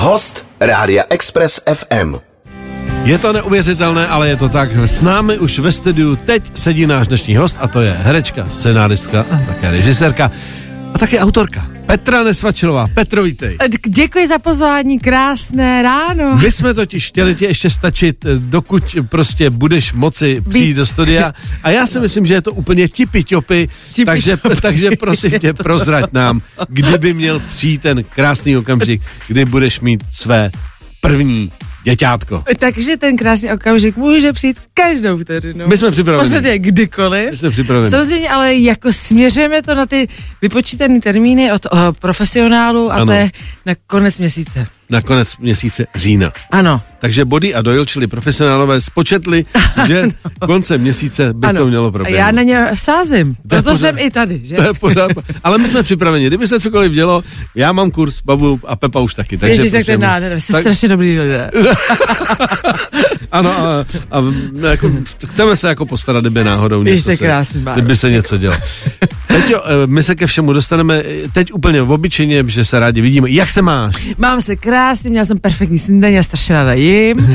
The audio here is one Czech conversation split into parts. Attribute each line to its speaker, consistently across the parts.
Speaker 1: Host Rádia Express FM.
Speaker 2: Je to neuvěřitelné, ale je to tak. S námi už ve studiu teď sedí náš dnešní host a to je herečka, scenáristka a také režisérka a také autorka. Petra Nesvačilová. Petro, vítej.
Speaker 3: Děkuji za pozvání, krásné ráno.
Speaker 2: My jsme totiž chtěli ti ještě stačit, dokud prostě budeš moci přijít
Speaker 3: Být.
Speaker 2: do studia. A já si myslím, že je to úplně tipi ťopy,
Speaker 3: Tipi
Speaker 2: takže, takže prosím tě, prozrať nám, kdyby měl přijít ten krásný okamžik, kdy budeš mít své první děťátko.
Speaker 3: Takže ten krásný okamžik může přijít každou vteřinu.
Speaker 2: My jsme
Speaker 3: V
Speaker 2: připraveni.
Speaker 3: podstatě kdykoliv.
Speaker 2: My jsme připraveni.
Speaker 3: Samozřejmě, ale jako směřujeme to na ty vypočítané termíny od uh, profesionálu a
Speaker 2: Ano.
Speaker 3: to je na konec měsíce.
Speaker 2: Na konec měsíce října.
Speaker 3: Ano.
Speaker 2: Takže Body a Doyle, čili profesionálové, spočetli, že koncem měsíce by
Speaker 3: ano.
Speaker 2: to mělo proběhnout.
Speaker 3: já na ně sázím. Proto
Speaker 2: pořád.
Speaker 3: jsem i tady, že?
Speaker 2: To je pořád, ale my jsme připraveni. Kdyby se cokoliv dělo, já mám kurz, Babu a Pepa už taky. Takže
Speaker 3: Ježíš, tak to je nádherné. Jste
Speaker 2: tak-
Speaker 3: strašně dobrý lidé.
Speaker 2: Ano, a, a jako, chceme se jako postarat, kdyby náhodou
Speaker 3: Ježiš,
Speaker 2: něco se,
Speaker 3: krásný,
Speaker 2: kdyby se něco dělo. Peťo, eh, my se ke všemu dostaneme teď úplně v obyčejně, že se rádi vidíme. Jak se máš?
Speaker 3: Mám se krásně, měla jsem perfektní snídaně, já strašně ráda jim uh,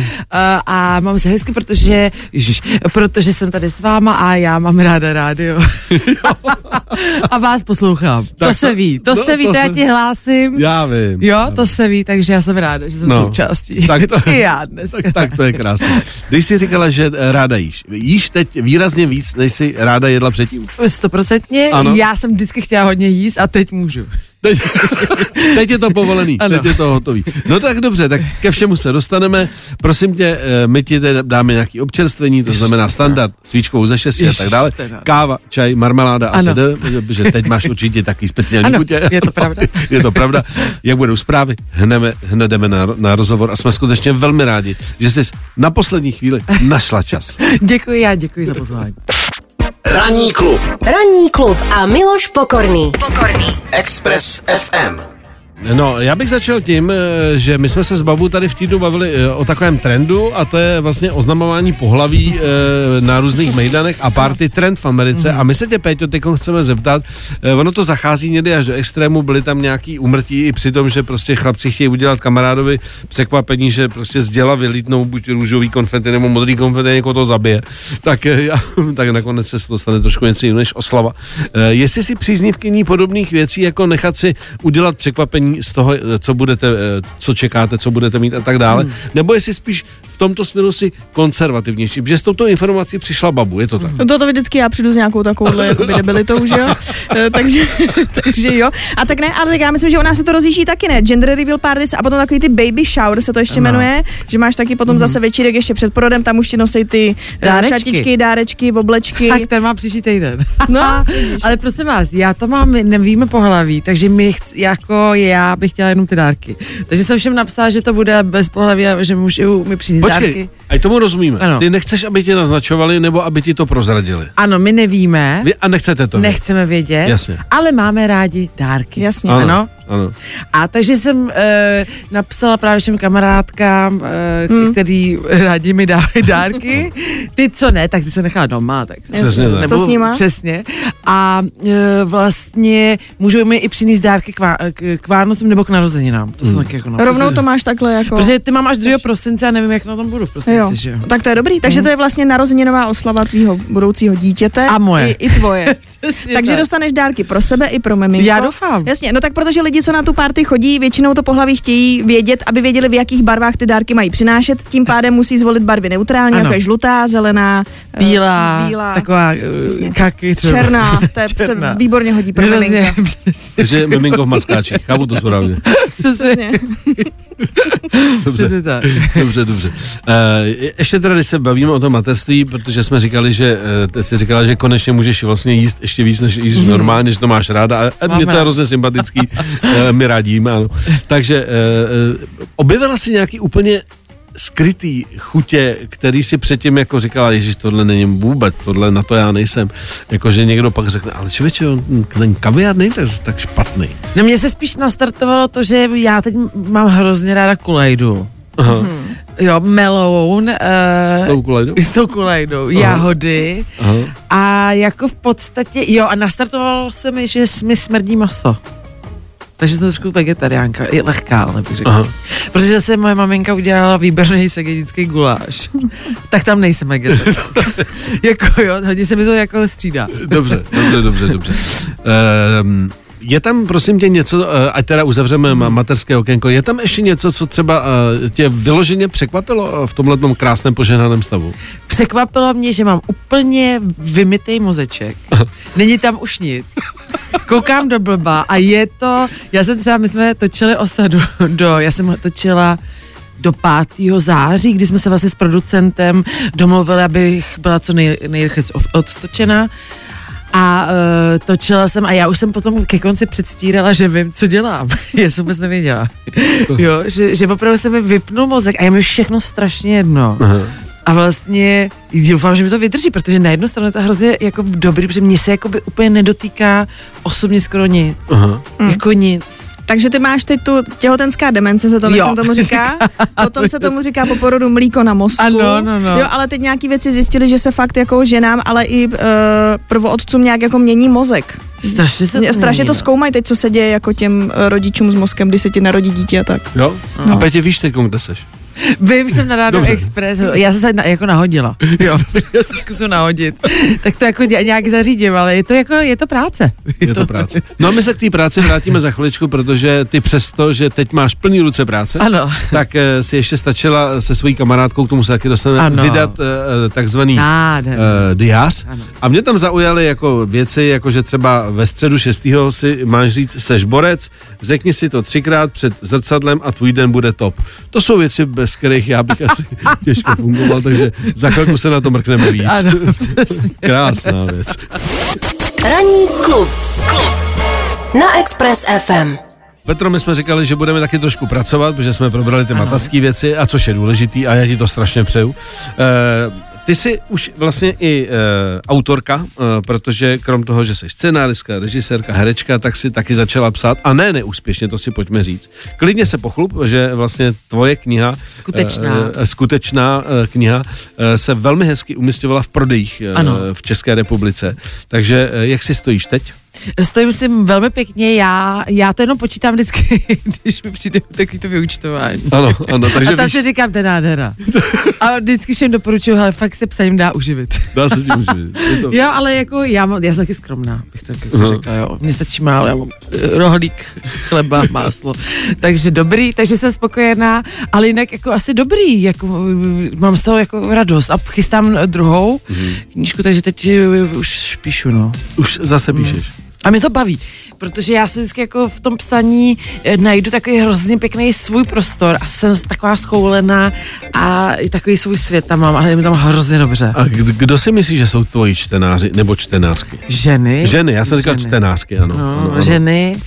Speaker 3: a mám se hezky, protože, ježiš, protože jsem tady s váma a já mám ráda rádio. a vás poslouchám.
Speaker 2: Tak
Speaker 3: to se
Speaker 2: to-
Speaker 3: ví, to
Speaker 2: no,
Speaker 3: se ví,
Speaker 2: to
Speaker 3: to já
Speaker 2: se-
Speaker 3: ti hlásím.
Speaker 2: Já vím.
Speaker 3: Jo, to se ví, takže já jsem ráda, že jsem
Speaker 2: No,
Speaker 3: součástí.
Speaker 2: tak to-
Speaker 3: I já dnes.
Speaker 2: Tak, tak to je krásné. Když jsi říkala, že eh, ráda jíš. Jíš teď výrazně víc, než jsi ráda jedla předtím?
Speaker 3: Stoprocentně,
Speaker 2: Ano.
Speaker 3: já jsem vždycky chtěla hodně jíst a teď můžu.
Speaker 2: Teď, teď je to povolený,
Speaker 3: Ano.
Speaker 2: teď je to hotový. No tak dobře, tak ke všemu se dostaneme. Prosím tě, eh, my ti dáme nějaký občerstvení, to znamená standard, svíčkou ze šesti a tak dále. Káva, čaj, marmeláda a tedy, protože teď máš určitě taky speciální
Speaker 3: Ano,
Speaker 2: chutě.
Speaker 3: je to pravda.
Speaker 2: je to pravda. Jak budou zprávy, hneme, hned jdeme na, na rozhovor a jsme skutečně velmi rádi, že jsi na poslední chvíli našla čas.
Speaker 3: Děkuji, já děkuji za pozvání.
Speaker 1: Ranní klub
Speaker 4: Ranní klub a Miloš Pokorný.
Speaker 1: Express FM.
Speaker 2: No, já bych začal tím, eh, že my jsme se s Babu tady v týdnu bavili eh, o takovém trendu a to je vlastně oznamování pohlaví eh, na různých mejdanech a party trend v Americe a my se tě, Péťo, teď chceme zeptat, ono to zachází někdy až do extrému, byly tam nějaký umrtí i při tom, že prostě chlapci chtějí udělat kamarádovi překvapení, že prostě z děla vylítnou buď růžový konfety nebo modrý konfety, někoho to zabije. Tak, já, tak nakonec se dostane trošku něco jiného než oslava. Jestli si příznivkyní podobných věcí, jako nechat si udělat překvapení z toho, co budete, eh, co čekáte, co budete mít a tak dále,
Speaker 3: Hmm.
Speaker 2: nebo jestli spíš v tomto směru si konzervativnější, protože s touto informací přišla babu, je to tak?
Speaker 5: No to, to vždycky já přijdu s nějakou takovouhle jakoby debilitou, že jo? Eh, takže, takže jo. A tak ne, ale tak já myslím, že u nás se to rozjíždí taky ne. Gender reveal parties a potom takový ty baby shower se to ještě
Speaker 3: Ano.
Speaker 5: jmenuje, že máš taky potom zase večírek ještě před porodem, tam už ti nosí ty eh,
Speaker 3: Dárečky.
Speaker 5: šatičky, dárečky, oblečky.
Speaker 3: Tak ten má příští týden.
Speaker 5: No,
Speaker 3: ale prosím vás, já to mám, nevíme pohlaví, takže my chc, jako já bych chtěla jenom ty dárky. Takže jsem všem napsala, že to bude bez pohlaví a že můžu mi přinést
Speaker 2: Počkej,
Speaker 3: dárky.
Speaker 2: A i tomu rozumíme.
Speaker 3: Ano.
Speaker 2: Ty nechceš, aby tě naznačovali, nebo aby ti to prozradili.
Speaker 3: Ano, my nevíme,
Speaker 2: Vy, a nechcete to? vědět.
Speaker 3: nechceme vědět,
Speaker 2: Jasně.
Speaker 3: ale máme rádi dárky.
Speaker 5: Jasně.
Speaker 2: Ano,
Speaker 3: Ano.
Speaker 2: ano.
Speaker 3: A takže jsem e, napsala právě všem kamarádkám, e, hmm. který rádi mi dávají dárky. Ty, co ne, tak ty se nechá doma. Tak
Speaker 2: Přesně tak.
Speaker 3: nebo-
Speaker 5: Co s nima?
Speaker 3: Přesně. A e, vlastně můžou mi i přinést dárky k, vá, k, k Vánocům nebo k narozeninám. To jsem taky jako no,
Speaker 5: Rovnou to máš takhle jako...
Speaker 3: Protože ty mám až 2. prosince a nevím, jak na tom budu v prosinci,
Speaker 5: Jo.
Speaker 3: že jo.
Speaker 5: Tak to je dobrý, takže to je vlastně narozeninová oslava tvýho budoucího dítěte.
Speaker 3: A moje.
Speaker 5: I, i tvoje.
Speaker 3: Přesně
Speaker 5: takže
Speaker 3: tak.
Speaker 5: dostaneš dárky pro sebe i pro miminko.
Speaker 3: Já doufám.
Speaker 5: Jasně, no tak protože lidi, co na tu party chodí, většinou to pohlaví chtějí vědět, aby věděli, v jakých barvách ty dárky mají přinášet. Tím pádem musí zvolit barvy neutrální,
Speaker 3: Ano.
Speaker 5: jako je žlutá, zelená, eh,
Speaker 3: Bílá,
Speaker 5: bílá
Speaker 3: taková uh, kaky třeba.
Speaker 5: černá. To je
Speaker 3: Černá.
Speaker 5: se výborně hodí pro
Speaker 3: Hrozně,
Speaker 5: miminka.
Speaker 3: přesně,
Speaker 2: Takže miminko v maskáči. Chápu to správně.
Speaker 3: přesně,
Speaker 2: Dobře,
Speaker 3: přesně tak.
Speaker 2: dobře, dobře. Uh, ještě teda, když se bavíme o tom mateřství, protože jsme říkali, že uh, ty jsi říkala, že konečně můžeš vlastně jíst ještě víc, než jíš normálně, že to máš ráda. A,
Speaker 3: Mám
Speaker 2: mě to je hrozně sympatický. uh, my rádi jíme, ano. Takže objevila si nějaký úplně skrytý chutě, který si předtím jako říkala, ježiš, tohle není vůbec, tohle na to já nejsem. Jakože někdo pak řekne, ale člověče, ten kaviár není tak, tak špatný.
Speaker 3: No mně se spíš nastartovalo to, že já teď mám hrozně ráda kulejdu.
Speaker 2: Aha.
Speaker 3: Jo, meloun.
Speaker 2: S
Speaker 3: Uh,
Speaker 2: tou kulejdou?
Speaker 3: s tou kulejdou, jahody.
Speaker 2: Aha.
Speaker 3: A jako v podstatě, jo, a nastartovalo se mi, že mi smrdí maso. takže jsem trošku vegetariánka, i lehká, ale bych
Speaker 2: Aha.
Speaker 3: řekla. Protože se moje maminka udělala výborný segedický guláš, tak tam nejsem vegetariánka. jako jo, hodně se mi to jako střídá.
Speaker 2: Dobře, dobře, dobře, dobře. Um, je tam, prosím tě, něco, eh, ať teda uzavřeme
Speaker 3: Hmm.
Speaker 2: ma- materské okénko, je tam ještě něco, co třeba eh, tě vyloženě překvapilo eh, v tomhle krásném požehnaném stavu?
Speaker 3: Překvapilo mě, že mám úplně vymitý mozeček. Není tam už nic. Koukám do blba a je to, já jsem třeba, my jsme točili osadu do, já jsem točila do 5. září, kdy jsme se vlastně s producentem domluvili, abych byla co nej, nejrychleji odtočena. A uh, točila jsem a já už jsem potom ke konci předstírala, že vím, co dělám. já jsem vůbec nevěděla. jo, že, že opravdu se mi vypnul mozek a je mi všechno strašně jedno.
Speaker 2: Aha.
Speaker 3: A vlastně doufám, že mi to vydrží, protože na jednu stranu je to hrozně jako dobrý, protože mě se jakoby úplně nedotýká osobně skoro nic.
Speaker 2: Aha.
Speaker 3: Mm. Jako nic.
Speaker 5: Takže ty máš teď tu těhotenská demence, se to
Speaker 3: Jo.
Speaker 5: myslím tomu říká. Potom se tomu říká po porodu mlíko na mozku.
Speaker 3: Ano, no, no.
Speaker 5: Jo, ale teď nějaký věci zjistili, že se fakt jako ženám, ale i uh, prvootcům nějak jako mění mozek.
Speaker 3: Strašně se
Speaker 5: Mě- Strašně
Speaker 3: mění,
Speaker 5: to
Speaker 3: no.
Speaker 5: zkoumají teď, co se děje jako těm eh, rodičům s mozkem, když se ti narodí dítě a tak.
Speaker 2: Jo?
Speaker 3: No.
Speaker 2: A Petě, víš teď, kde seš?
Speaker 3: Vím, jsem na
Speaker 2: Dobře.
Speaker 3: Express, já jsem se na, jako nahodila. Jo, já se zkusím nahodit. Tak to jako ně- nějak zařídím, ale je to jako, je to práce.
Speaker 2: Je to práce. No a my se k té práci vrátíme za chviličku, protože ty přesto, že teď máš plný ruce práce,
Speaker 3: Ano.
Speaker 2: tak eh, si ještě stačila se svojí kamarádkou, k tomu se taky dostaneme,
Speaker 3: Ano.
Speaker 2: vydat eh, takzvaný
Speaker 3: Nádherný.
Speaker 2: uh, diář.
Speaker 3: Ano.
Speaker 2: A mě tam zaujaly jako věci, jako že třeba ve středu 6. si máš říct, seš borec, řekni si to třikrát před zrcadlem a tvůj den bude top. To jsou věci, bez kterých já bych asi těžko fungoval, takže za chvilku se na to mrkneme víc.
Speaker 3: Ano.
Speaker 2: Krásná věc.
Speaker 4: Ranní klub. Na Express FM.
Speaker 2: Petro, my jsme říkali, že budeme taky trošku pracovat, protože jsme probrali ty mateřské věci, a což je důležitý, a já ti to strašně přeju. E, ty jsi už vlastně i e, autorka, e, protože krom toho, že jsi scenáristka, režisérka, herečka, tak si taky začala psát, a ne neúspěšně, to si pojďme říct. Klidně se pochlup, že vlastně tvoje kniha,
Speaker 3: Skutečná.
Speaker 2: e, skutečná e, kniha, e, se velmi hezky umistovala v prodejích e,
Speaker 3: Ano.
Speaker 2: v České republice. Takže e, jak si stojíš teď?
Speaker 3: Stojím si velmi pěkně, já, já to jenom počítám vždycky, když mi přijde takový to vyučtování.
Speaker 2: Ano, ano, takže
Speaker 3: a tam
Speaker 2: víš,
Speaker 3: si říkám, to je nádhera. A vždycky všem doporučuju, ale fakt se psaním dá uživit.
Speaker 2: dá se tím uživit. To-
Speaker 3: Jo, ale jako já, mám, já jsem taky skromná, bych to jako
Speaker 2: Aha.
Speaker 3: řekla, jo. Mně stačí málo, já mám eh, rohlík, chleba, máslo. Takže dobrý, takže jsem spokojená, ale jinak jako asi dobrý, jako eh, mám z toho jako radost a chystám druhou
Speaker 2: Mhm.
Speaker 3: knížku, takže teď eh, už píšu, no.
Speaker 2: Už zase píšeš.
Speaker 3: A mě to baví, protože já si vždycky jako v tom psaní eh, najdu takový hrozně pěkný svůj prostor a jsem taková schoulená a takový svůj svět tam mám a je mi tam hrozně dobře.
Speaker 2: A kdo, si myslí, že jsou tvoji čtenáři nebo čtenářky?
Speaker 3: Ženy.
Speaker 2: Ženy, já jsem říkal čtenářky, ano.
Speaker 3: No,
Speaker 2: ano, ano.
Speaker 3: ženy.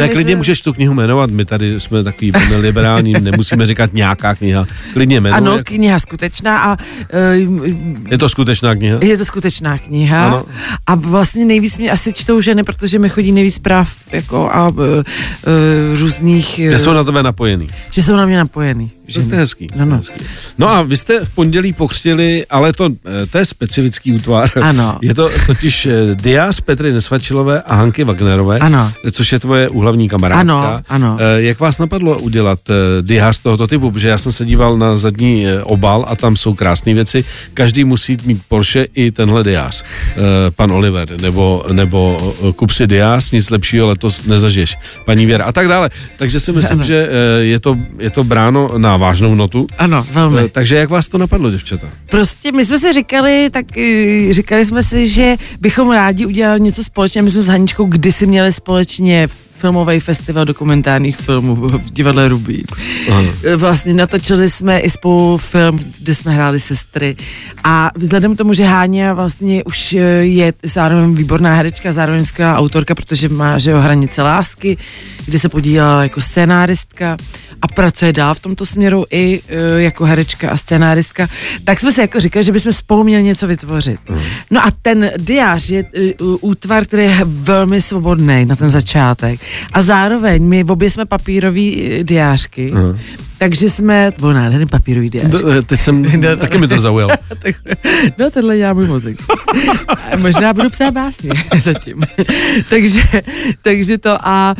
Speaker 2: Ne,
Speaker 3: by
Speaker 2: klidně
Speaker 3: se-
Speaker 2: můžeš tu knihu jmenovat, my tady jsme takový velmi liberální, nemusíme říkat nějaká kniha. Klidně jmenuj.
Speaker 3: Ano,
Speaker 2: jak-
Speaker 3: kniha skutečná a uh,
Speaker 2: Je to skutečná kniha?
Speaker 3: je to skutečná kniha.
Speaker 2: Ano.
Speaker 3: A vlastně nejvíc mě asi čtou ženy, protože mi chodí nejvíc zpráv jako a uh, uh, různých,
Speaker 2: Že jsou na tebe napojený.
Speaker 3: že jsou na mě napojený.
Speaker 2: Tak to je hezký.
Speaker 3: No, no.
Speaker 2: hezký. no a vy jste v pondělí pokřtili, ale to, eh, to je specifický útvar.
Speaker 3: Ano.
Speaker 2: Je to totiž eh, diář Petry Nesvačilové a Hanky Wagnerové,
Speaker 3: Ano.
Speaker 2: což je tvoje úhlavní kamarádka.
Speaker 3: Ano, ano.
Speaker 2: Eh, Jak vás napadlo udělat diář tohoto typu? Protože já jsem se díval na zadní obal a tam jsou krásné věci. Každý musí mít Porsche i tenhle diář. Pan Oliver, nebo, nebo kup si diář, nic lepšího letos nezažiješ. Paní Věra a tak dále. Takže si myslím,
Speaker 3: Ano.
Speaker 2: že je to, je to bráno na vážnou notu.
Speaker 3: Ano, velmi.
Speaker 2: Eh, Takže jak vás to napadlo, děvčata?
Speaker 3: Prostě my jsme si říkali, tak eh, říkali jsme si, že bychom rádi udělali něco společně. My jsme s Haničkou kdysi měli společně filmový festival dokumentárních filmů v divadle Rubín.
Speaker 2: Aha.
Speaker 3: Eh, Vlastně natočili jsme i spolu film, kde jsme hráli sestry. A vzhledem k tomu, že Háňa vlastně už eh, je zároveň výborná herečka, zároveň skvělá autorka, protože má že jo, hranice lásky, kde se podílela jako scénáristka a pracuje dál v tomto směru i e, jako herečka a scénáristka, tak jsme si jako říkali, že bychom spolu měli něco vytvořit. No a ten diář je e, útvar, který je velmi svobodný na ten začátek. A zároveň my obě jsme papírový e, diářky, takže jsme, to byl nádherný papírový diář.
Speaker 2: D- eh, Teď jsem,
Speaker 3: No, no.
Speaker 2: taky mi to zaujalo.
Speaker 3: No, tohle dělá můj mozek. Možná budu psát básně zatím. takže, takže to a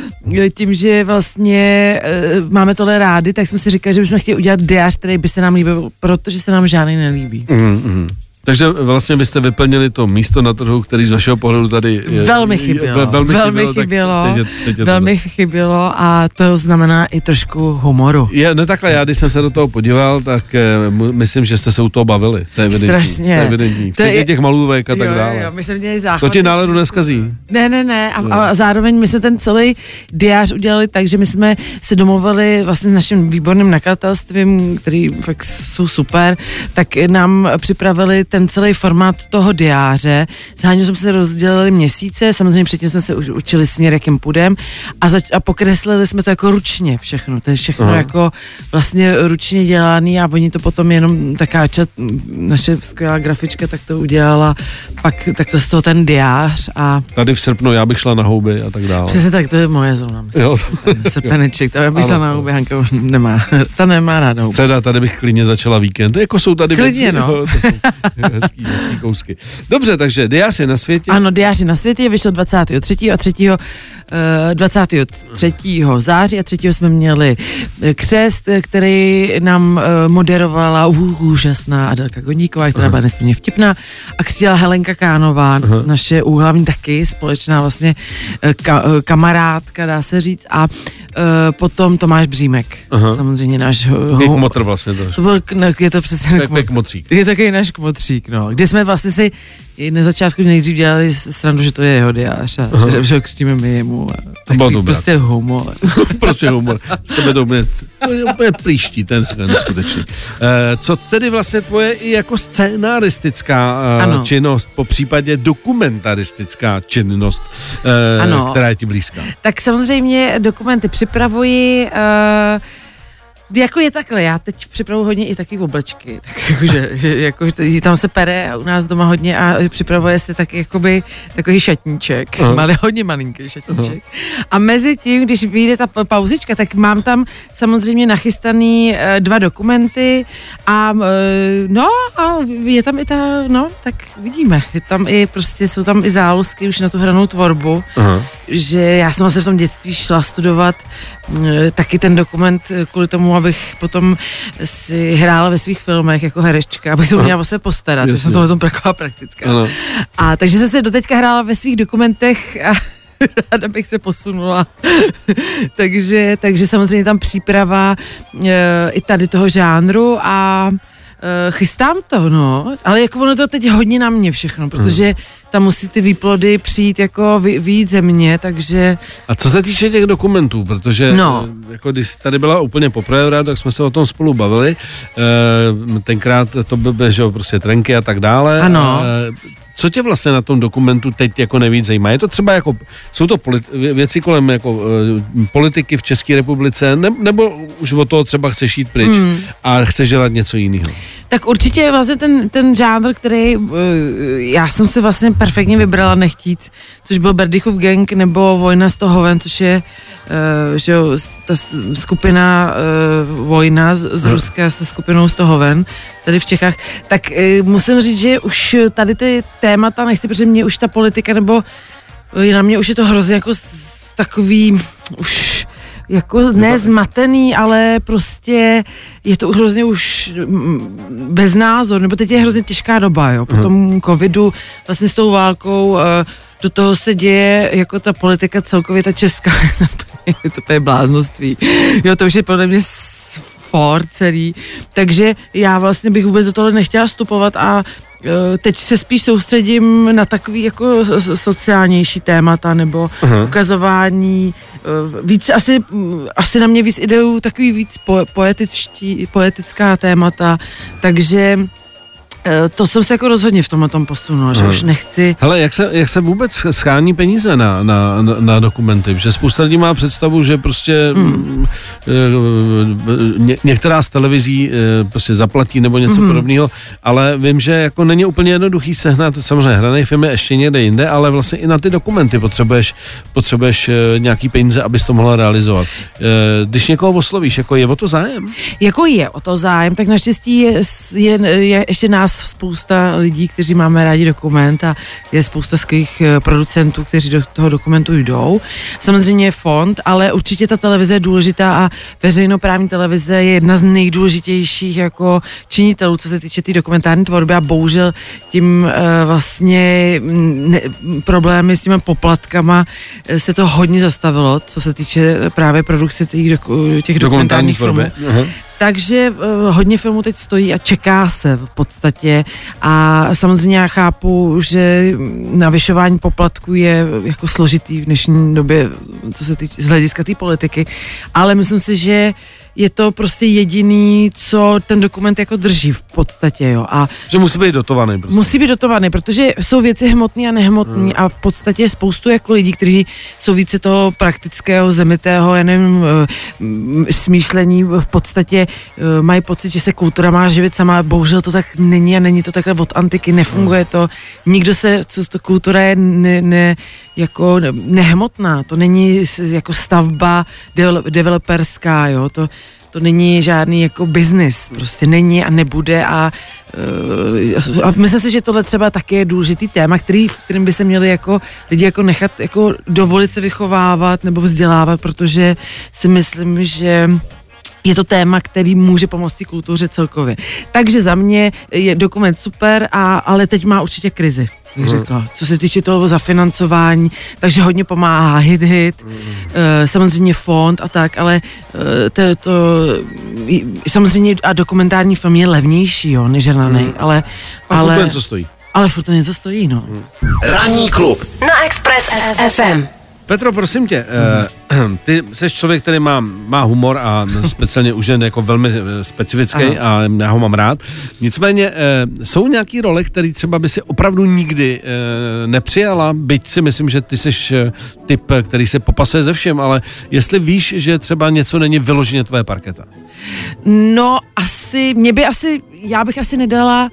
Speaker 3: tím, že vlastně uh, máme tohle rádi, tak jsme si říkali, že bychom chtěli udělat diář, který by se nám líbil, protože se nám žádný nelíbí.
Speaker 2: Mm, Takže vlastně byste vyplnili to místo na trhu, který z vašeho pohledu tady je,
Speaker 3: Velmi
Speaker 2: je-
Speaker 3: chybělo.
Speaker 2: velmi,
Speaker 3: velmi
Speaker 2: chybělo,
Speaker 3: chybělo.
Speaker 2: Teď je, teď je to
Speaker 3: velmi chybělo a to znamená i trošku humoru.
Speaker 2: Je, ne takhle, já když jsem se do toho podíval, tak eh, myslím, že jste se u toho bavili. To je evidentní.
Speaker 3: Strašně.
Speaker 2: To je evidentní.
Speaker 3: To
Speaker 2: To
Speaker 3: je-
Speaker 2: je, těch malůvek a tak
Speaker 3: jo,
Speaker 2: dále.
Speaker 3: Jo, my jsme měli záchvat.
Speaker 2: to ti náladu neskazí.
Speaker 3: Ne, ne, ne. A, a zároveň my jsme ten celý diář udělali tak, že my jsme se domluvili vlastně s naším výborným nakladatelstvím, který fakt jsou super, tak nám připravili ten celý formát toho diáře. S Háňou jsme se rozdělili měsíce, samozřejmě předtím jsme se učili směr, jakým půjdem a, zač- a pokreslili jsme to jako ručně všechno. To je všechno
Speaker 2: Aha.
Speaker 3: jako vlastně ručně dělaný a oni to potom jenom taká čat, naše skvělá grafička tak to udělala, pak takhle z toho ten diář a
Speaker 2: Tady v srpnu já bych šla na houby a tak dále.
Speaker 3: Přesně tak, to je moje zóna.
Speaker 2: Jo,
Speaker 3: Srpeneček, to bych šla
Speaker 2: Ano.
Speaker 3: na houby, Hanka už nemá, ta nemá ráda
Speaker 2: středa, tady bych klidně začala víkend. Jako jsou tady
Speaker 3: Klidně,
Speaker 2: věci,
Speaker 3: no.
Speaker 2: jo, to jsou hezký, hezký kousky. Dobře, takže diář je na světě.
Speaker 3: Ano, Diáři na světě vyšel 23. a 3. eh, 23. září a 3. jsme měli eh, křest, eh, který nám eh, moderovala ú- úžasná Adelka Goníková, která byla nesmírně vtipná a křtila Helenka Kánová, naše úhlavní taky společná vlastně eh, ka, eh, kamarádka, dá se říct, a eh, potom Tomáš Břímek,
Speaker 2: Aha.
Speaker 3: samozřejmě náš
Speaker 2: kmotr vlastně to.
Speaker 3: to byl, k- je to přesně
Speaker 2: kmotřík.
Speaker 3: je takový náš kmotřík, no. Kdy jsme vlastně si i na začátku nejdřív dělali srandu, že to je jeho diář a že, že ho křtíme my jemu. A
Speaker 2: To bylo
Speaker 3: takový
Speaker 2: dobré.
Speaker 3: prostě humor.
Speaker 2: prostě humor. Tebe to úplně, to je úplně plíští, ten ten neskutečný. Eh, co tedy vlastně tvoje i jako scénaristická eh,
Speaker 3: Ano.
Speaker 2: činnost, po případě dokumentaristická činnost, eh,
Speaker 3: Ano.
Speaker 2: která je ti blízká?
Speaker 3: tak samozřejmě dokumenty připravuji, uh, jako je takhle, já teď připravuji hodně i taky oblečky, tak jakože, že, jako, že tam se pere u nás doma hodně a připravuje se taky jakoby takový šatníček,
Speaker 2: Aha.
Speaker 3: malý, hodně malinký šatníček. A mezi tím, když vyjde ta pa- pauzička, tak mám tam samozřejmě nachystaný eh, dva dokumenty a eh, no a je tam i ta, no tak vidíme, je tam i prostě, jsou tam i zálusky už na tu hranou tvorbu
Speaker 2: Aha.
Speaker 3: že já jsem vlastně v tom dětství šla studovat taky ten dokument eh, kvůli tomu, abych potom si hrála ve svých filmech jako herečka, abych se uměla o sebe postarat.
Speaker 2: Jasně.
Speaker 3: jsem tomu taková praktická.
Speaker 2: Ano.
Speaker 3: A takže jsem se doteďka hrála ve svých dokumentech a ráda bych se posunula. takže, takže samozřejmě tam příprava e, i tady toho žánru a e, chystám to, no. Ale jako ono to teď hodně na mě všechno, protože tam musí ty výplody přijít jako víc ze mě, takže
Speaker 2: A co se týče těch dokumentů, protože
Speaker 3: No.
Speaker 2: eh, jako když tady byla úplně poprvé, tak jsme se o tom spolu bavili. Eh, Tenkrát to byly, že jo, prostě trenky a tak dále.
Speaker 3: Ano.
Speaker 2: Eh, Co tě vlastně na tom dokumentu teď jako nejvíc zajímá? Je to třeba jako, jsou to polit, vě- věci kolem jako eh, politiky v České republice, ne, nebo už od toho třeba chceš jít pryč
Speaker 3: Hmm.
Speaker 2: a chceš dělat něco jiného?
Speaker 3: Tak určitě vlastně ten, ten žánr, který uh, já jsem si vlastně perfektně vybrala nechtít, což byl Berdychův gang nebo Vojna z Tohoven, což je uh, že jo, ta skupina Vojna z, z Ruska se skupinou z Tohoven tady v Čechách, tak uh, musím říct, že už tady ty témata nechci, protože mě už ta politika nebo uh, na mě už je to hrozně jako takový už jako ne zmatený, ale prostě je to hrozně už mm, bez názoru, nebo teď je hrozně těžká doba, jo, po tom covidu, vlastně s tou válkou, eh, do toho se děje jako ta politika celkově, ta česká, to je bláznoství, jo, to už je podle mě for celý, takže já vlastně bych vůbec do toho nechtěla vstupovat a eh, teď se spíš soustředím na takový jako so- sociálnější témata nebo
Speaker 2: Aha.
Speaker 3: ukazování eh, víc asi, asi na mě víc jdou takový víc po, poetičtí, poetická témata, takže To jsem se jako rozhodně v tomhle tom posunula, že už nechci
Speaker 2: Hele, jak se, jak se vůbec schání peníze na, na, na, na dokumenty? Že spousta lidí má představu, že prostě mm. ně, některá z televizí eh, prostě zaplatí nebo něco mm. podobného, ale vím, že jako není úplně jednoduchý sehnat, samozřejmě hraný film je ještě někde jinde, ale vlastně i na ty dokumenty potřebuješ, potřebuješ eh, nějaký peníze, abys to mohla realizovat. Eh, Když někoho oslovíš, jako je o to zájem?
Speaker 3: Jako je o to zájem, tak naštěstí je, je, je ještě nás spousta lidí, kteří máme rádi dokument a je spousta skvělých eh, producentů, kteří do toho dokumentu jdou. Samozřejmě je fond, ale určitě ta televize je důležitá a veřejnoprávní televize je jedna z nejdůležitějších jako činitelů, co se týče té tý dokumentární tvorby a bohužel tím uh, vlastně mm, ne, problémy s těmi poplatkama eh, se to hodně zastavilo, co se týče právě produkce těch, doku, těch dokumentárních filmů. Takže uh, hodně filmů teď stojí a čeká se v podstatě. A samozřejmě já chápu, že navyšování poplatků je jako složitý v dnešní době, co se týče z hlediska té politiky, ale myslím si, že je to prostě jediný, co ten dokument jako drží v podstatě, jo. A
Speaker 2: Že musí být dotovaný prostě.
Speaker 3: Musí být dotovaný, protože jsou věci hmotné a nehmotné hmm. a v podstatě je spoustu jako lidí, kteří jsou více toho praktického, zemitého, já nevím, eh, smýšlení, v podstatě eh, mají pocit, že se kultura má živit sama, bohužel to tak není a není to takhle od antiky, nefunguje to, nikdo se, co to kultura je ne, ne, jako nehmotná, to není jako stavba devel- developerská, jo, to, to není žádný jako biznis, prostě není a nebude a, uh, a myslím si, že tohle třeba taky je důležitý téma, který, v kterým by se měli jako lidi jako nechat jako dovolit se vychovávat nebo vzdělávat, protože si myslím, že je to téma, který může pomoct té kultuře celkově. Takže za mě je dokument super, a, ale teď má určitě krizi bych řekla, co se týče toho zafinancování, takže hodně pomáhá hit hit, eh, samozřejmě fond a tak, ale eh, to, to samozřejmě a dokumentární film je levnější, jo, než hraný, ale,
Speaker 2: A furt to
Speaker 3: ale,
Speaker 2: něco stojí.
Speaker 3: ale furt to něco stojí, no.
Speaker 1: Ranní klub.
Speaker 4: Na Express FM.
Speaker 2: Petro, prosím tě, eh, ty jsi člověk, který má, má humor a speciálně už jen jako velmi eh, specifický
Speaker 3: Ano.
Speaker 2: a já ho mám rád. Nicméně eh, jsou nějaký role, které třeba by si opravdu nikdy nepřijala, byť si myslím, že ty jsi typ, který se popasuje ze všem, ale jestli víš, že třeba něco není vyloženě tvoje parketa.
Speaker 3: No, asi, mě by asi, já bych asi nedala,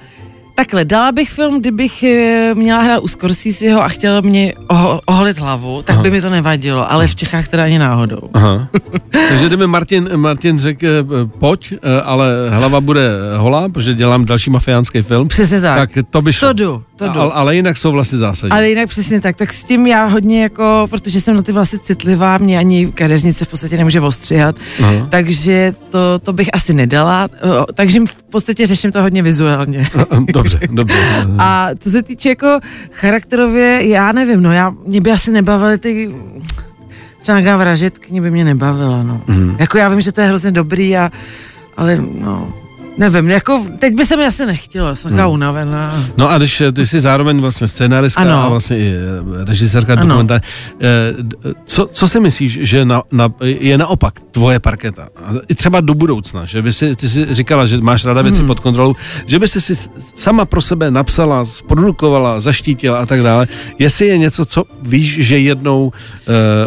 Speaker 3: takhle, dala bych film, kdybych eh, měla hrát u Scorseseho a chtěla mě oho, oholit hlavu, tak Aha. by mi to nevadilo, ale v Čechách teda ani náhodou.
Speaker 2: Aha. Takže kdyby Martin, Martin řekl, eh, pojď, eh, ale hlava bude holá, protože dělám další mafiánský film,
Speaker 3: Přesně tak.
Speaker 2: tak to by šlo.
Speaker 3: To jdu, to jdu.
Speaker 2: Ale, ale jinak jsou vlastně zásadní.
Speaker 3: Ale jinak přesně tak, tak s tím já hodně jako, protože jsem na ty vlasy citlivá, mě ani kadeřnice v podstatě nemůže ostříhat,
Speaker 2: Aha.
Speaker 3: takže to, to bych asi nedala, takže v podstatě řeším to hodně vizuálně.
Speaker 2: Dobře, dobře.
Speaker 3: A to se týče jako charakterově, já nevím, no já, mě by asi nebavily ty třeba nějaká vražetkyně by mě nebavila, no. Mm. Jako já vím, že to je hrozně dobrý a, ale no, nevím, jako teď by se mi asi nechtělo, jsem taková unavená.
Speaker 2: No a když eh, ty jsi zároveň vlastně scénaristka
Speaker 3: Ano.
Speaker 2: a vlastně i eh, režisérka dokumentární, eh, co, co si myslíš, že na, na, je naopak tvoje parketa? I třeba do budoucna, že by si, ty si říkala, že máš ráda věci
Speaker 3: Hmm.
Speaker 2: pod kontrolou, že by si si sama pro sebe napsala, zprodukovala, zaštítila a tak dále. Jestli je něco, co víš, že jednou uh,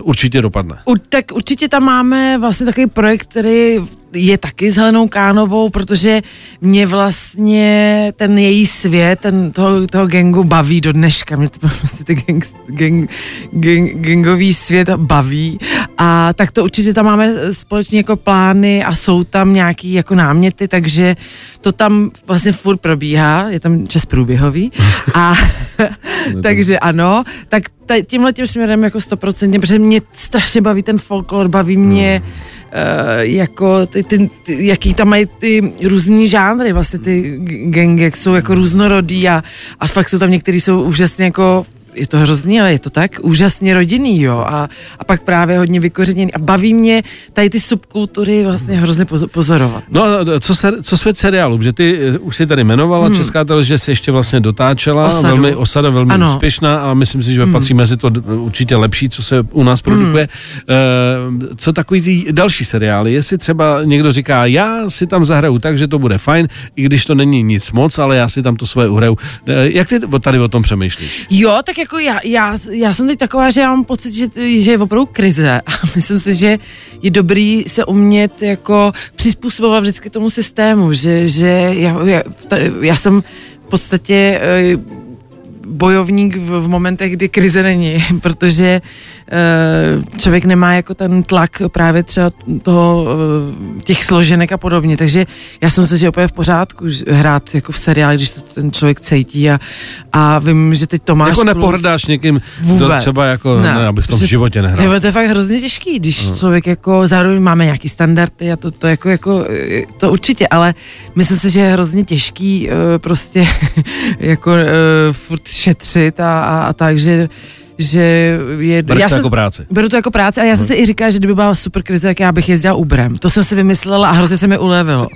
Speaker 2: určitě dopadne.
Speaker 3: U, tak určitě tam máme vlastně takový projekt, který je taky s Helenou Kánovou, protože mě vlastně ten její svět, ten toho, toho gangu baví do dneška. Mě to vlastně ten gang, gang, gang, gangový svět baví. A tak to určitě tam máme společně jako plány a jsou tam nějaký jako náměty, takže to tam vlastně furt probíhá, je tam čas průběhový. A takže ano, tak tímhle tím směrem jako stoprocentně, protože mě strašně baví ten folklor, baví mě uh, jako ty, ty, ty, jaký tam mají ty různý žánry, vlastně ty g- gangy, jak jsou jako různorodý a, a fakt jsou tam některý jsou úžasně jako je to hrozný, ale je to tak úžasně rodinný, jo, a, a pak právě hodně vykořeněný a baví mě tady ty subkultury vlastně hrozně pozo- pozorovat.
Speaker 2: No a co, se, co svět seriálu, že ty eh, už si tady jmenovala, hmm. Česká televize se ještě vlastně dotáčela,
Speaker 3: Osadu.
Speaker 2: velmi osada, velmi
Speaker 3: Ano.
Speaker 2: úspěšná a myslím si, že hmm. patří mezi to určitě lepší, co se u nás produkuje. Hmm. E, co takový ty další seriály, jestli třeba někdo říká, já si tam zahraju tak, že to bude fajn, i když to není nic moc, ale já si tam to svoje uhraju. E, jak ty tady o tom přemýšlíš?
Speaker 3: Jo, tak jako já, já, já jsem teď taková, že já mám pocit, že, že je opravdu krize. A myslím si, že je dobrý se umět jako přizpůsobovat vždycky tomu systému, že, že já, já, já jsem v podstatě eh, bojovník v, v momentech, kdy krize není, protože eh, člověk nemá jako ten tlak právě třeba toho, eh, těch složenek a podobně, takže já jsem si, že je úplně v pořádku hrát jako v seriáli, když to ten člověk cítí a, a vím, že teď Tomáš
Speaker 2: jako
Speaker 3: Klus-
Speaker 2: nepohrdáš někým,
Speaker 3: Vůbec.
Speaker 2: třeba jako, ne, ne abych to v životě nehrál.
Speaker 3: Nebo to je fakt hrozně těžký, když uh. člověk jako, zároveň máme nějaký standardy a to, to jako, jako, eh, to určitě, ale myslím si, že je hrozně těžký prostě jako furt šetřit a, a, a tak, že že je...
Speaker 2: Bereš to
Speaker 3: se-
Speaker 2: jako práci.
Speaker 3: Beru to jako práci a já jsem si i říkala, že kdyby byla super krize, tak já bych jezdila Uberem. To jsem si vymyslela a hrozně se mi ulevilo.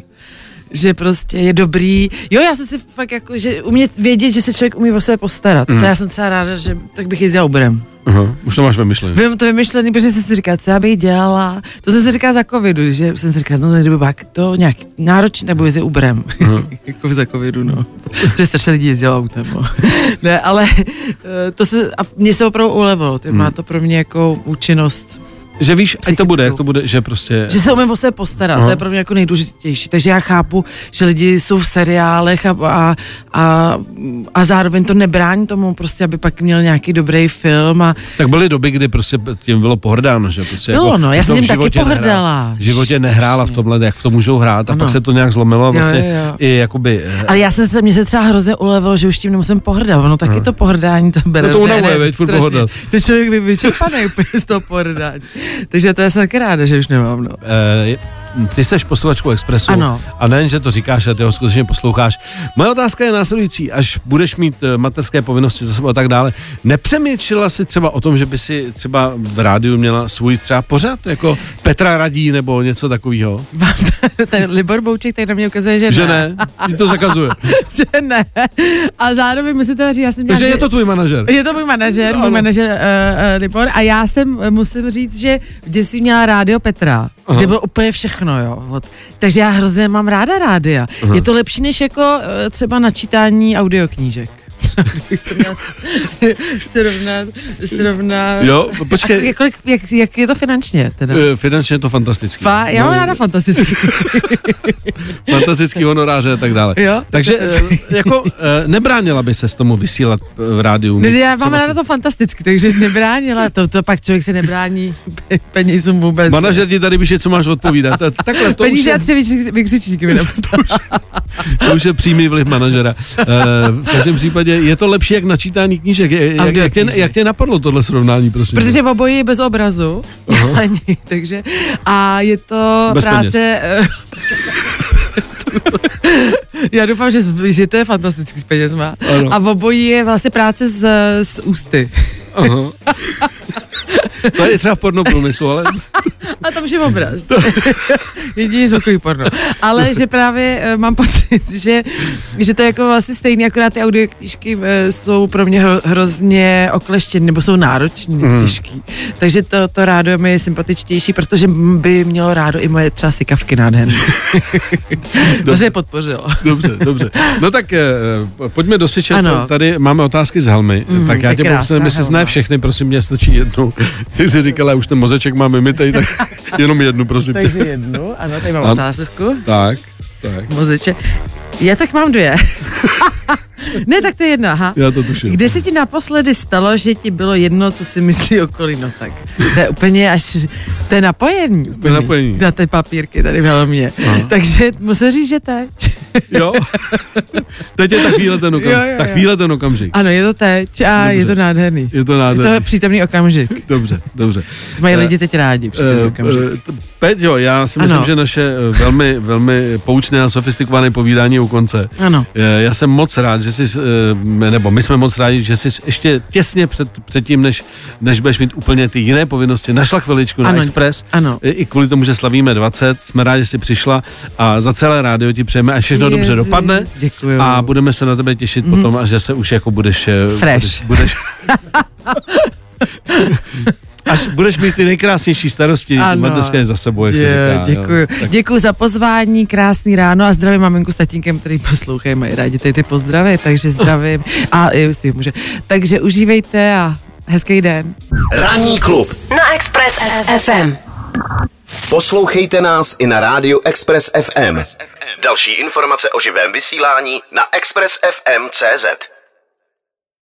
Speaker 3: Že prostě je dobrý. Jo, já jsem si fakt jako, že umět vědět, že se člověk umí o sebe postarat.
Speaker 2: Mm.
Speaker 3: To já jsem třeba ráda, že tak bych jezdila Uberem.
Speaker 2: Aha, už to máš vymyšlené.
Speaker 3: Vím to vymyšlený, protože jsem si říkala, co já bych dělala. To jsem si říkala za covidu, že jsem si říkala, no kdyby bylo to nějak náročné, nebo jezdit Uberem. jako za covidu, no. Protože strašně lidí jezdilo autem, no. ne, ale eh, to se, a mně se opravdu ulevilo, to má to pro mě jako účinnost.
Speaker 2: Že víš, ať to bude, jak to bude, že prostě...
Speaker 3: Že se umím o sebe postarat,
Speaker 2: Aha.
Speaker 3: to je pro mě jako nejdůležitější. Takže já chápu, že lidi jsou v seriálech a, a, a, a zároveň to nebrání tomu, prostě, aby pak měl nějaký dobrý film a
Speaker 2: Tak byly doby, kdy prostě tím bylo pohrdáno, že prostě
Speaker 3: Bylo,
Speaker 2: jako,
Speaker 3: no, já jsem tím taky pohrdala.
Speaker 2: Nehrála, v životě nehrála v tomhle, jak v tom můžou hrát a
Speaker 3: Ano.
Speaker 2: pak se to nějak zlomilo a
Speaker 3: Jo,
Speaker 2: vlastně
Speaker 3: jo, jo.
Speaker 2: i jakoby... eh,
Speaker 3: Ale já jsem se, mě se třeba hrozně ulevilo, že už tím nemusím pohrdat. Ono taky to pohrdání to bere.
Speaker 2: No to unavuje, veď, furt pohrdat.
Speaker 3: Ten člověk by vyčerpaný úplně z toho pohrdání. Takže to já jsem taky ráda, že už nemám. No.
Speaker 2: eh, ty seš posluchačkou Expressu
Speaker 3: Ano.
Speaker 2: a nejen, že to říkáš, ale ty ho skutečně posloucháš. Moje otázka je následující, až budeš mít eh, mateřské povinnosti za sebou a tak dále, nepřemýšlela si třeba o tom, že by si třeba v rádiu měla svůj třeba pořad, jako Petra Radí nebo něco takového?
Speaker 3: Ten Libor Bouček, tady na mě ukazuje, že,
Speaker 2: Že ne, že to zakazuje.
Speaker 3: že ne. A zároveň musím teda říct, já jsem
Speaker 2: Takže je to tvůj manažer.
Speaker 3: Je to můj manažer, můj manažer uh, uh, Libor a já jsem, musím říct, že jsem měla rádio Petra, Aha. Kde bylo úplně všechno, jo. Od, takže já hrozně mám ráda rádia. Aha. Je to lepší než jako uh, třeba načítání audioknížek. To srovnat, srovnat.
Speaker 2: Jo,
Speaker 3: A
Speaker 2: počkej,
Speaker 3: jak, kolik- jak, jak, je to finančně teda?
Speaker 2: eh, finančně je to fantastický.
Speaker 3: Fa, já mám
Speaker 2: No,
Speaker 3: ráda fantastický.
Speaker 2: fantastický honoráře a tak dále.
Speaker 3: Jo?
Speaker 2: Takže eh, jako eh, nebránila by se s tomu vysílat eh, v rádiu?
Speaker 3: Ne, já mám ráda to fantasticky, takže nebránila. To, to pak člověk se nebrání pe- penězům vůbec.
Speaker 2: Manažer ti tady píše, co máš odpovídat. A Takhle, to už,
Speaker 3: Peníze a
Speaker 2: je,
Speaker 3: tři vykři- vykřičníky mi napsal.
Speaker 2: to už je přímý vliv manažera. Eh, v každém případě je to lepší jak načítání knížek. Je- Jak, jak, tě, jak tě napadlo tohle srovnání, prosím?
Speaker 3: Protože v oboji je bez obrazu. Ani, takže, a je to
Speaker 2: Bez
Speaker 3: práce... eh, Já doufám, že, že to je fantastický s penězma.
Speaker 2: Ano.
Speaker 3: A v obojí je vlastně práce s, s ústy.
Speaker 2: Aha. To je třeba v pornoprůmyslu, ale
Speaker 3: A tam je obraz. Jediný zvukový porno. Ale že právě eh, mám pocit, že, že to je jako vlastně stejný, akorát ty audioknížky eh, jsou pro mě hro, hrozně okleštěny, nebo jsou náročný, mm. těžký. Takže to, to rádo mi je sympatičtější, protože by mělo rádo i moje třeba sykavky nádherné. to se je podpořilo.
Speaker 2: dobře, dobře. No tak eh, pojďme do. Tady máme otázky z Helmy.
Speaker 3: Mm,
Speaker 2: tak já
Speaker 3: to
Speaker 2: tě pokusím, jestli
Speaker 3: Helma.
Speaker 2: zná všechny, prosím mě, stačí jednu. Jak jsi říkala, já už ten mozeček máme mytej, tak jenom jednu, prosím.
Speaker 3: Takže jednu, ano, tady mám otázku.
Speaker 2: Tak, tak.
Speaker 3: Mozeče. Já tak mám dvě. ne, tak to je jedna, aha.
Speaker 2: Já to tuším.
Speaker 3: Kde se ti naposledy stalo, že ti bylo jedno, co si myslí okolí? No tak, to je úplně až, to je napojení.
Speaker 2: To je napojení.
Speaker 3: Na ty papírky tady v helmě. Takže musím říct, že teď.
Speaker 2: Jo? teď je takovýhle ten okamžik.
Speaker 3: Jo, jo, jo.
Speaker 2: Takovýhle ten okamžik.
Speaker 3: Ano, je to teď a
Speaker 2: Dobře.
Speaker 3: je to nádherný.
Speaker 2: Je to
Speaker 3: Je
Speaker 2: nádherný.
Speaker 3: to přítomný okamžik.
Speaker 2: Dobře, dobře.
Speaker 3: Mají
Speaker 2: Eh,
Speaker 3: lidi teď rádi přítomný
Speaker 2: Eh,
Speaker 3: okamžik.
Speaker 2: eh, t- Peťo, já si myslím,
Speaker 3: Ano.
Speaker 2: že naše eh, velmi, velmi poučné a sofistikované povídání je u konce.
Speaker 3: Ano.
Speaker 2: Eh, Já jsem moc rád, že jsi, eh, nebo my jsme moc rádi, že jsi ještě těsně před, před tím, než, než budeš mít úplně ty jiné povinnosti, našla chviličku na
Speaker 3: Ano,
Speaker 2: Express.
Speaker 3: ano.
Speaker 2: I kvůli tomu, že slavíme 20, jsme rádi, že jsi přišla a za celé rádio ti přejeme, až všechno dobře
Speaker 3: Jezus,
Speaker 2: dopadne.
Speaker 3: děkuju.
Speaker 2: A budeme se na tebe těšit mm. potom, až že se už jako budeš... eh,
Speaker 3: Fresh.
Speaker 2: Budeš, budeš Až budeš mít ty nejkrásnější starosti,
Speaker 3: Ano.
Speaker 2: mateřské je za sebou, jak se
Speaker 3: Je,
Speaker 2: říká.
Speaker 3: děkuju.
Speaker 2: Jo. Tak
Speaker 3: Děkuju za pozvání, krásný ráno a zdravím maminku s tatínkem, který poslouchají, mají rádi tady ty pozdravy, takže zdravím. A si může. Takže užívejte a hezký den.
Speaker 1: Ranní klub.
Speaker 4: Na Express FM.
Speaker 1: Poslouchejte nás i na rádiu Express FM. Další informace o živém vysílání na expressfm.cz.